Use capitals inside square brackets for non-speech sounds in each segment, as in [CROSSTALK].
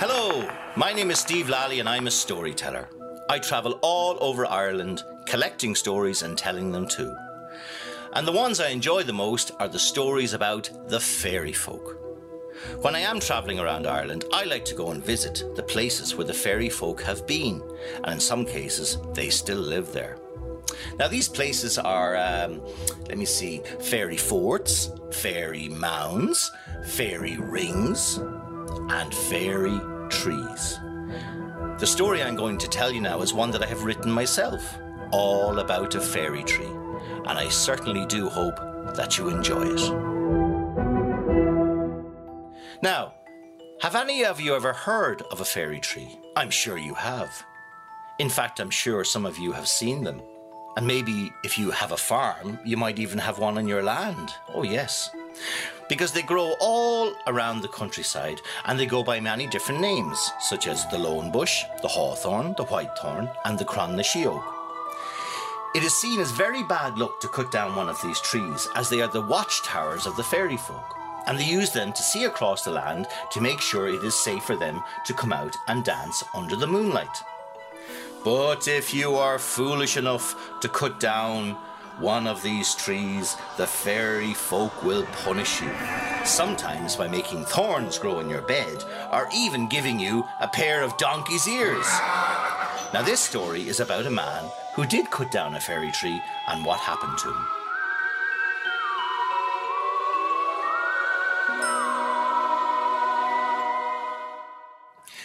Hello, my name is Steve Lally and I'm a storyteller. I travel all over Ireland collecting stories and telling them too. And the ones I enjoy the most are the stories about the fairy folk. When I am travelling around Ireland, I like to go and visit the places where the fairy folk have been, and in some cases, they still live there. Now, these places are, um, let me see, fairy forts, fairy mounds, fairy rings, and fairy trees. The story I'm going to tell you now is one that I have written myself, all about a fairy tree, and I certainly do hope that you enjoy it. Now, have any of you ever heard of a fairy tree? I'm sure you have. In fact, I'm sure some of you have seen them. And maybe if you have a farm, you might even have one on your land. Oh, yes. Because they grow all around the countryside and they go by many different names, such as the lone bush, the hawthorn, the whitethorn, and the crann na sióg. It is seen as very bad luck to cut down one of these trees, as they are the watchtowers of the fairy folk, and they use them to see across the land to make sure it is safe for them to come out and dance under the moonlight. But if you are foolish enough to cut down one of these trees, the fairy folk will punish you. Sometimes by making thorns grow in your bed, or even giving you a pair of donkey's ears. Now, this story is about a man who did cut down a fairy tree and what happened to him.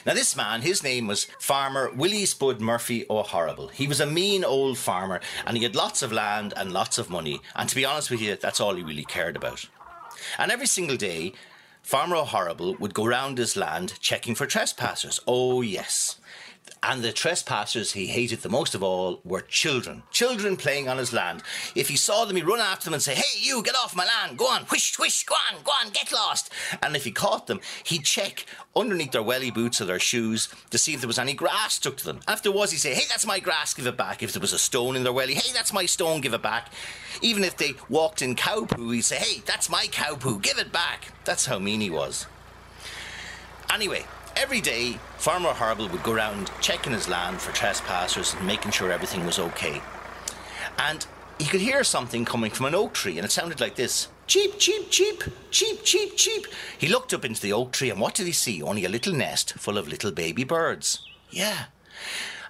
Now, this man, his name was Farmer Willie Spud Murphy O'Horrible. He was a mean old farmer and he had lots of land and lots of money. And to be honest with you, that's all he really cared about. And every single day, Farmer O'Horrible would go round his land checking for trespassers. Oh, yes. And the trespassers he hated the most of all were children. Children playing on his land. If he saw them, he'd run after them and say, Hey, you, get off my land. Go on, whish, whish, go on, go on, get lost. And if he caught them, he'd check underneath their welly boots or their shoes to see if there was any grass stuck to them. And if there was, he'd say, Hey, that's my grass, give it back. If there was a stone in their welly, Hey, that's my stone, give it back. Even if they walked in cow poo, he'd say, Hey, that's my cow poo, give it back. That's how mean he was. Anyway, Every day, Farmer Horrible would go around checking his land for trespassers and making sure everything was okay. And he could hear something coming from an oak tree, and it sounded like this Cheep, cheep, cheep, cheep, cheep, cheep. He looked up into the oak tree, and what did he see? Only a little nest full of little baby birds. Yeah.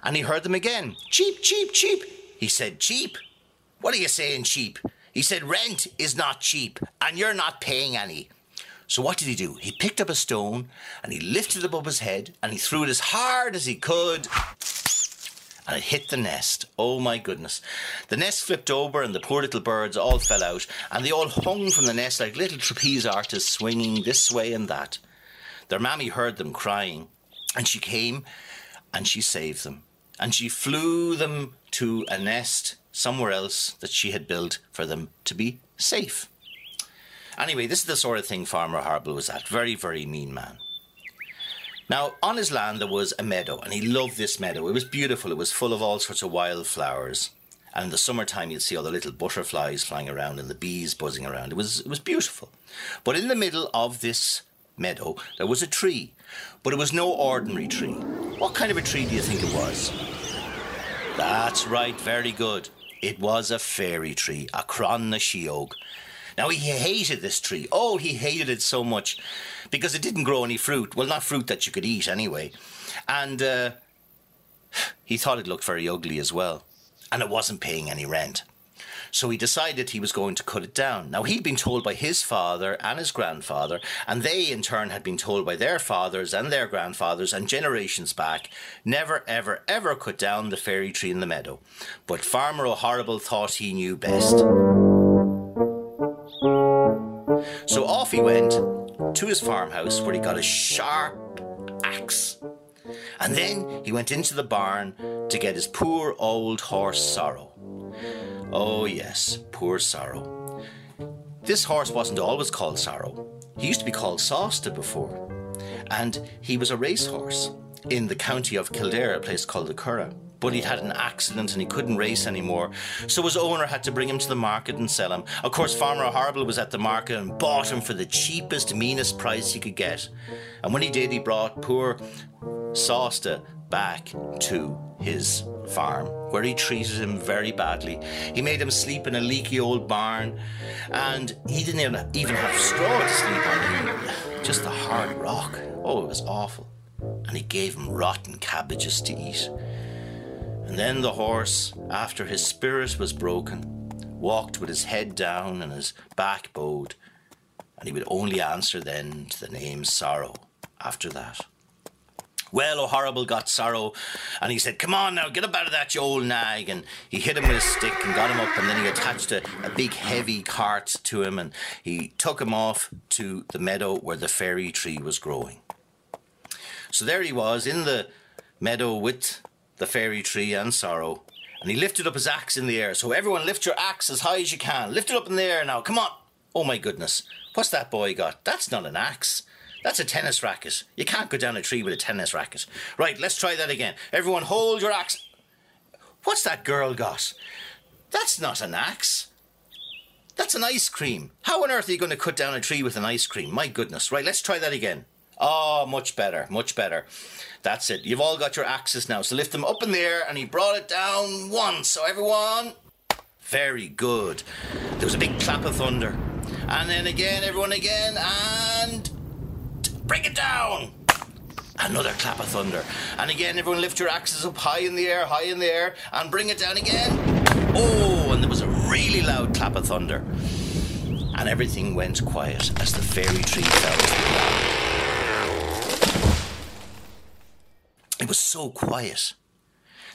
And he heard them again Cheep, cheep, cheep. He said, Cheap? What are you saying, cheap? He said, Rent is not cheap, and you're not paying any. So what did he do? He picked up a stone and he lifted it above his head and he threw it as hard as he could. And it hit the nest. Oh my goodness. The nest flipped over and the poor little birds all fell out and they all hung from the nest like little trapeze artists swinging this way and that. Their mammy heard them crying and she came and she saved them. And she flew them to a nest somewhere else that she had built for them to be safe. Anyway, this is the sort of thing Farmer Horrible was at. Very, very mean man. Now, on his land there was a meadow, and he loved this meadow. It was beautiful. It was full of all sorts of wild flowers. And in the summertime, you'd see all the little butterflies flying around and the bees buzzing around. It was, it was beautiful. But in the middle of this meadow, there was a tree. But it was no ordinary tree. What kind of a tree do you think it was? That's right, very good. It was a fairy tree, a crann na sióg. Now he hated this tree. Oh, he hated it so much because it didn't grow any fruit. Well, not fruit that you could eat anyway. And uh, he thought it looked very ugly as well. And it wasn't paying any rent. So he decided he was going to cut it down. Now, he'd been told by his father and his grandfather, and they in turn had been told by their fathers and their grandfathers and generations back never, ever, ever cut down the fairy tree in the meadow. But Farmer O'Horrible thought he knew best. So off he went to his farmhouse where he got a sharp axe. And then he went into the barn to get his poor old horse Sorrow. Oh, yes, poor Sorrow. This horse wasn't always called Sorrow. He used to be called Sásta before. And he was a racehorse in the county of Kildare, a place called the Curragh. But he'd had an accident and he couldn't race anymore. So his owner had to bring him to the market and sell him. Of course, Farmer Horrible was at the market and bought him for the cheapest, meanest price he could get. And when he did, he brought poor Sásta back to his farm, where he treated him very badly. He made him sleep in a leaky old barn, and he didn't even have straw to sleep on, just a hard rock. Oh, it was awful. And he gave him rotten cabbages to eat. And then the horse, after his spirit was broken, walked with his head down and his back bowed, and he would only answer then to the name Sorrow after that. Well, oh, O'Horrible got sorrow, and he said, Come on now, get up out of that, you old nag. And he hit him with a stick and got him up, and then he attached a, a big heavy cart to him, and he took him off to the meadow where the fairy tree was growing. So there he was in the meadow with the fairy tree and sorrow, and he lifted up his axe in the air. So everyone lift your axe as high as you can. Lift it up in the air now, come on. Oh my goodness, what's that boy got? That's not an axe. That's a tennis racket. You can't go down a tree with a tennis racket. Right, let's try that again. Everyone hold your axe. What's that girl got? That's not an axe. That's an ice cream. How on earth are you going to cut down a tree with an ice cream? My goodness. Right, let's try that again. Oh, much better, much better. That's it. You've all got your axes now. So lift them up in the air and he brought it down once. So everyone, very good. There was a big clap of thunder. And then again, everyone again, and Bring it down! Another clap of thunder. And again, everyone lift your axes up high in the air, high in the air, and bring it down again. Oh, and there was a really loud clap of thunder. And everything went quiet as the fairy tree fell to the It was so quiet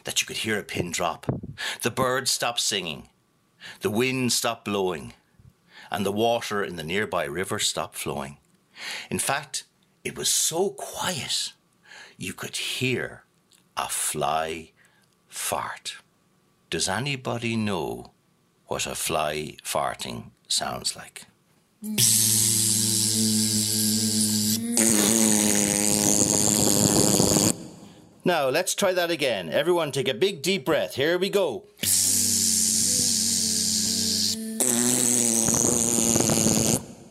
that you could hear a pin drop. The birds stopped singing. The wind stopped blowing. And the water in the nearby river stopped flowing. In fact, it was so quiet you could hear a fly fart. Does anybody know what a fly farting sounds like? Mm. Now, let's try that again. Everyone take a big deep breath. Here we go.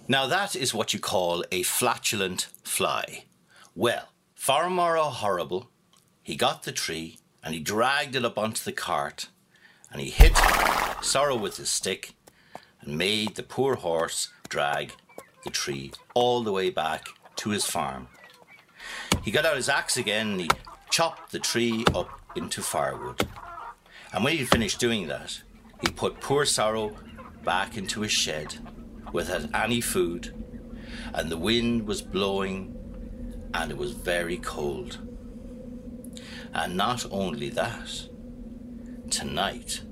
Now, that is what you call a flatulent fly. Well, Farmer Horrible, he got the tree and he dragged it up onto the cart and he hit Sorrow with his stick and made the poor horse drag the tree all the way back to his farm. He got out his axe again and he chopped the tree up into firewood. And when he finished doing that, he put poor Sorrow back into his shed without any food, and the wind was blowing, and it was very cold. And not only that, tonight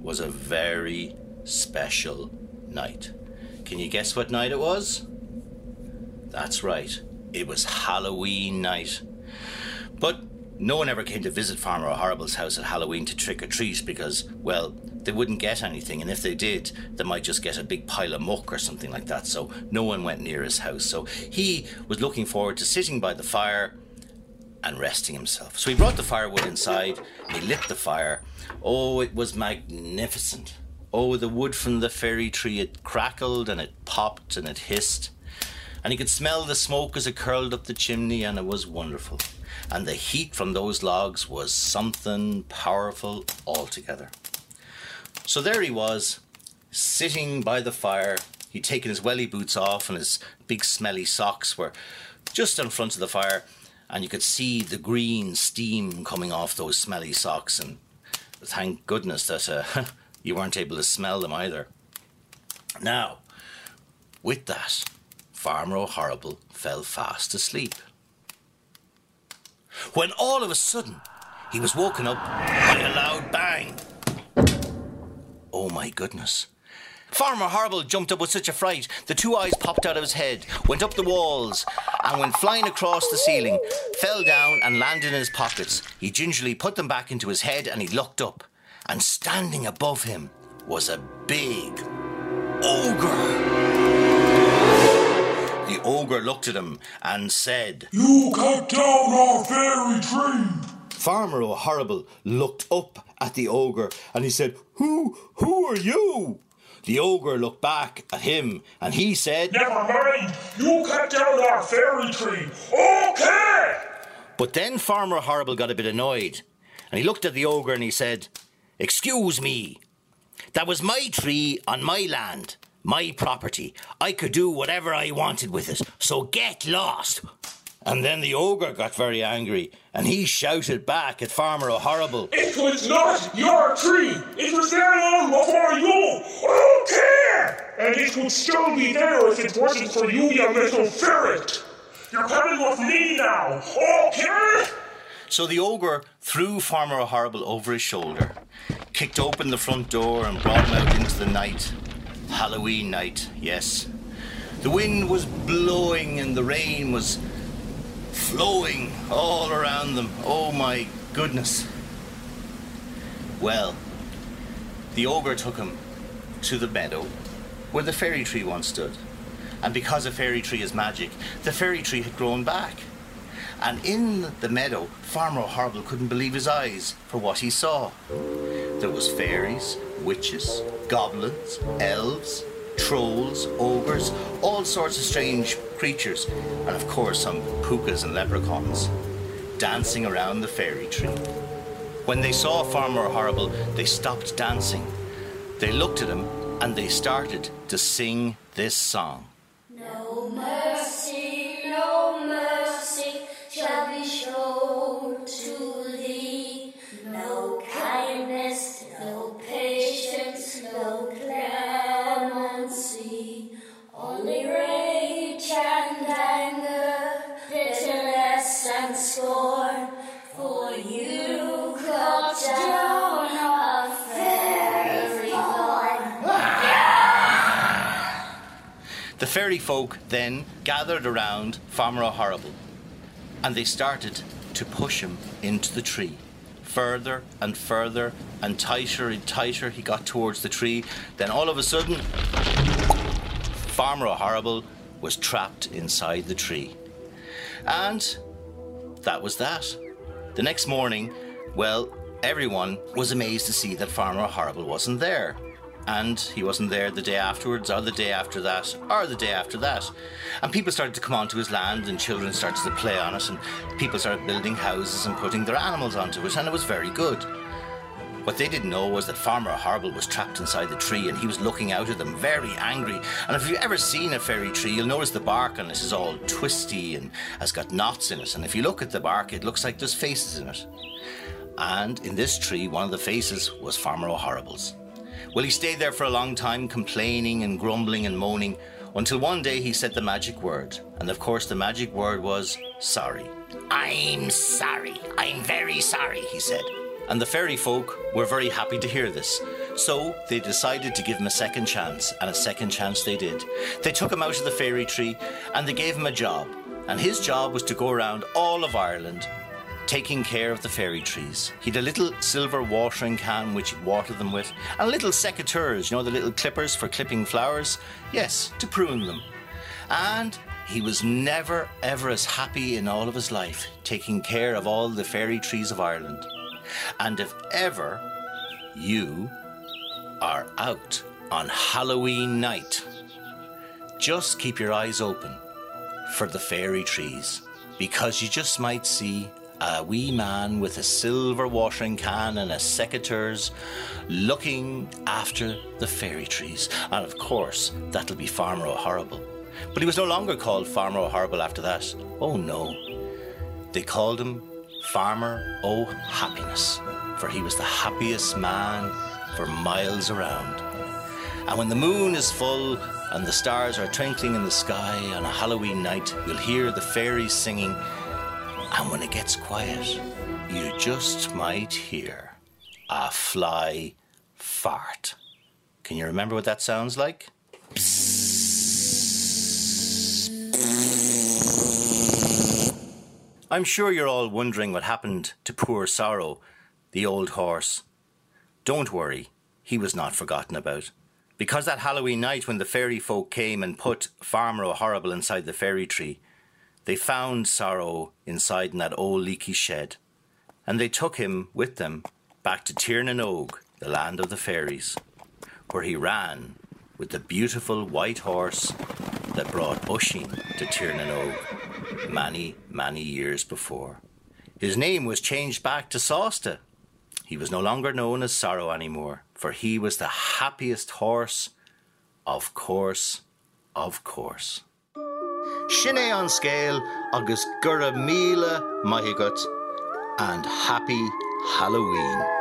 was a very special night. Can you guess what night it was? That's right, it was Halloween night. But no one ever came to visit Farmer Horrible's house at Halloween to trick or treat because, well, they wouldn't get anything, and if they did, they might just get a big pile of muck or something like that. So no one went near his house. So he was looking forward to sitting by the fire and resting himself. So he brought the firewood inside, and he lit the fire. Oh, it was magnificent. Oh, the wood from the fairy tree, it crackled and it popped and it hissed. And he could smell the smoke as it curled up the chimney, and it was wonderful. And the heat from those logs was something powerful altogether. So there he was, sitting by the fire. He'd taken his welly boots off, and his big smelly socks were just in front of the fire, and you could see the green steam coming off those smelly socks. And thank goodness that uh, [LAUGHS] you weren't able to smell them either. Now, with that, Farmer O'Horrible fell fast asleep. When all of a sudden, he was woken up by a loud bang. Oh my goodness. Farmer Horrible jumped up with such a fright, the two eyes popped out of his head, went up the walls, and went flying across the ceiling, fell down and landed in his pockets. He gingerly put them back into his head and he looked up, and standing above him was a big ogre. The looked at him and said, You cut down our fairy tree. Farmer O'Horrible looked up at the ogre and he said, Who, who are you? The ogre looked back at him and he said, Never mind, you cut down our fairy tree. Okay! But then Farmer Horrible got a bit annoyed and he looked at the ogre and he said, Excuse me, that was my tree on my land, my property. I could do whatever I wanted with it, so get lost. And then the ogre got very angry and he shouted back at Farmer O'Horrible. It was not your tree. It was there long before you. Okay! And it would still be there if it wasn't for you, you little ferret. You're coming with me now. Okay? So the ogre threw Farmer O'Horrible over his shoulder, kicked open the front door, and brought him out into the night. Halloween night, yes. The wind was blowing and the rain was flowing all around them. Oh my goodness. Well, the ogre took him to the meadow where the fairy tree once stood. And because a fairy tree is magic, the fairy tree had grown back. And in the meadow, Farmer O'Horrible couldn't believe his eyes for what he saw. There was fairies, witches, goblins, elves, trolls, ogres, all sorts of strange creatures, and of course some pukas and leprechauns, dancing around the fairy tree. When they saw Farmer Horrible, they stopped dancing. They looked at him and they started to sing this song. The fairy folk then gathered around Farmer O'Horrible and they started to push him into the tree. Further and further and tighter and tighter he got towards the tree. Then all of a sudden, Farmer O'Horrible was trapped inside the tree. And that was that. The next morning, well, everyone was amazed to see that Farmer O'Horrible wasn't there. And he wasn't there the day afterwards, or the day after that, or the day after that. And people started to come onto his land, and children started to play on it, and people started building houses and putting their animals onto it, and it was very good. What they didn't know was that Farmer Horrible was trapped inside the tree and he was looking out at them very angry. And if you've ever seen a fairy tree, you'll notice the bark on it is all twisty and has got knots in it. And if you look at the bark, it looks like there's faces in it. And in this tree, one of the faces was Farmer O'Horrible's. Well, he stayed there for a long time, complaining and grumbling and moaning, until one day he said the magic word. And of course, the magic word was sorry. I'm sorry. I'm very sorry, he said. And the fairy folk were very happy to hear this. So they decided to give him a second chance, and a second chance they did. They took him out of the fairy tree and they gave him a job. And his job was to go around all of Ireland taking care of the fairy trees. He'd a little silver watering can which he'd water them with, and little secateurs, you know, the little clippers for clipping flowers? Yes, to prune them. And he was never ever as happy in all of his life, taking care of all the fairy trees of Ireland. And if ever you are out on Halloween night, just keep your eyes open for the fairy trees because you just might see a wee man with a silver watering can and a secateurs looking after the fairy trees. And of course, that'll be Farmer O'Horrible. But he was no longer called Farmer O'Horrible after that. Oh no. They called him Farmer O'Happiness, for he was the happiest man for miles around. And when the moon is full and the stars are twinkling in the sky on a Halloween night, you'll hear the fairies singing. And when it gets quiet, you just might hear a fly fart. Can you remember what that sounds like? I'm sure you're all wondering what happened to poor Sorrow, the old horse. Don't worry, he was not forgotten about. Because that Halloween night when the fairy folk came and put Farmer O'Horrible inside the fairy tree, they found Sorrow inside in that old leaky shed. and they took him with them back to Tír na nÓg, the land of the fairies, where he ran with the beautiful white horse that brought Oisin to Tír na nÓg many, many years before. His name was changed back to Sásta. He was no longer known as Sorrow anymore, for he was the happiest horse, of course, of course. Sinné on scale agus gura míle maigat and happy Halloween.